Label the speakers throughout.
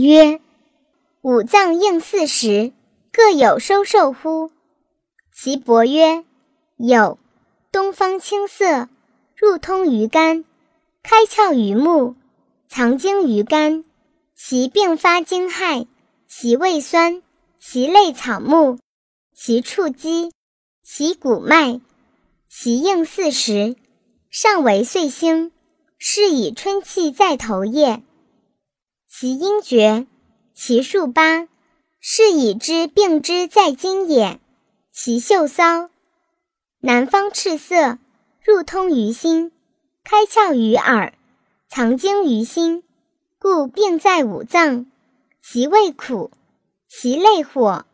Speaker 1: 曰：“五脏应四时，各有收受乎？”其伯曰：“有。东方青色，入通于肝，开窍于目，藏精于肝。其并发惊骇，其味酸，其类草木，其触肌，其骨脉，其应四时，上为岁星，是以春气在头也。其阴厥，其数八，是以知病之在筋也。其嗅骚，南方赤色，入通于心，开窍于耳，藏精于心。故病在五脏，其味苦，其类火，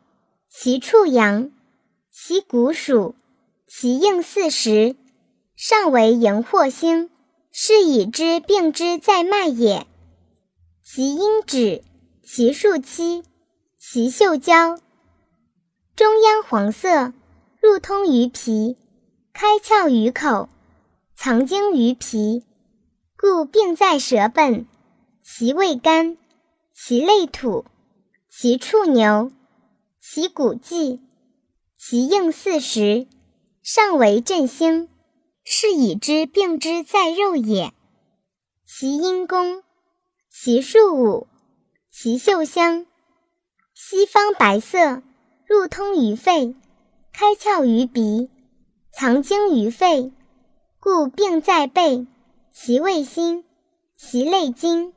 Speaker 1: 其处阳，其骨属，其应四时，上为荧惑星，是以知病之在脉也。其阴指，其数七，其嗅焦，中央黄色，入通于脾，开窍于口，藏精于脾，故病在舌本。其味甘，其类土，其畜牛，其骨际，其应四时，上为振兴，是以知病之在肉也。其阴功，其数五，其嗅香，西方白色，入通于肺，开窍于鼻，藏精于肺，故病在背。其味辛，其类金。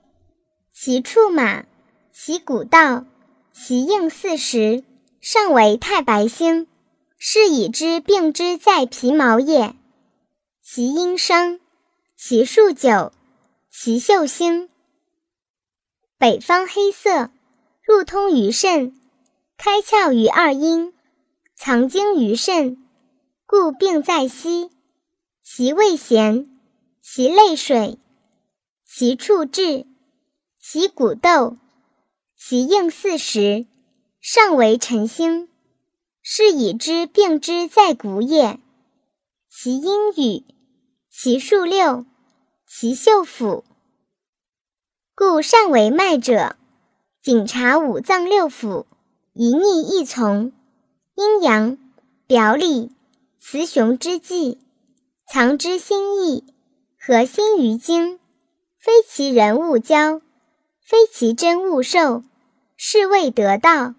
Speaker 1: 其处马，其骨道，其应四时，上为太白星，是以知病之在皮毛也。其阴伤，其数九，其秀星。北方黑色，入通于肾，开窍于二阴，藏精于肾，故病在膝。其味咸，其类水，其处滞。其骨斗，其应四时，上为辰星，是以知病之在骨也。其阴雨，其数六，其秀府，故善为脉者，警察五脏六腑，一逆一从，阴阳表里，雌雄之际，藏之心意，合心于经，非其人勿交。非其真勿受，是谓得道。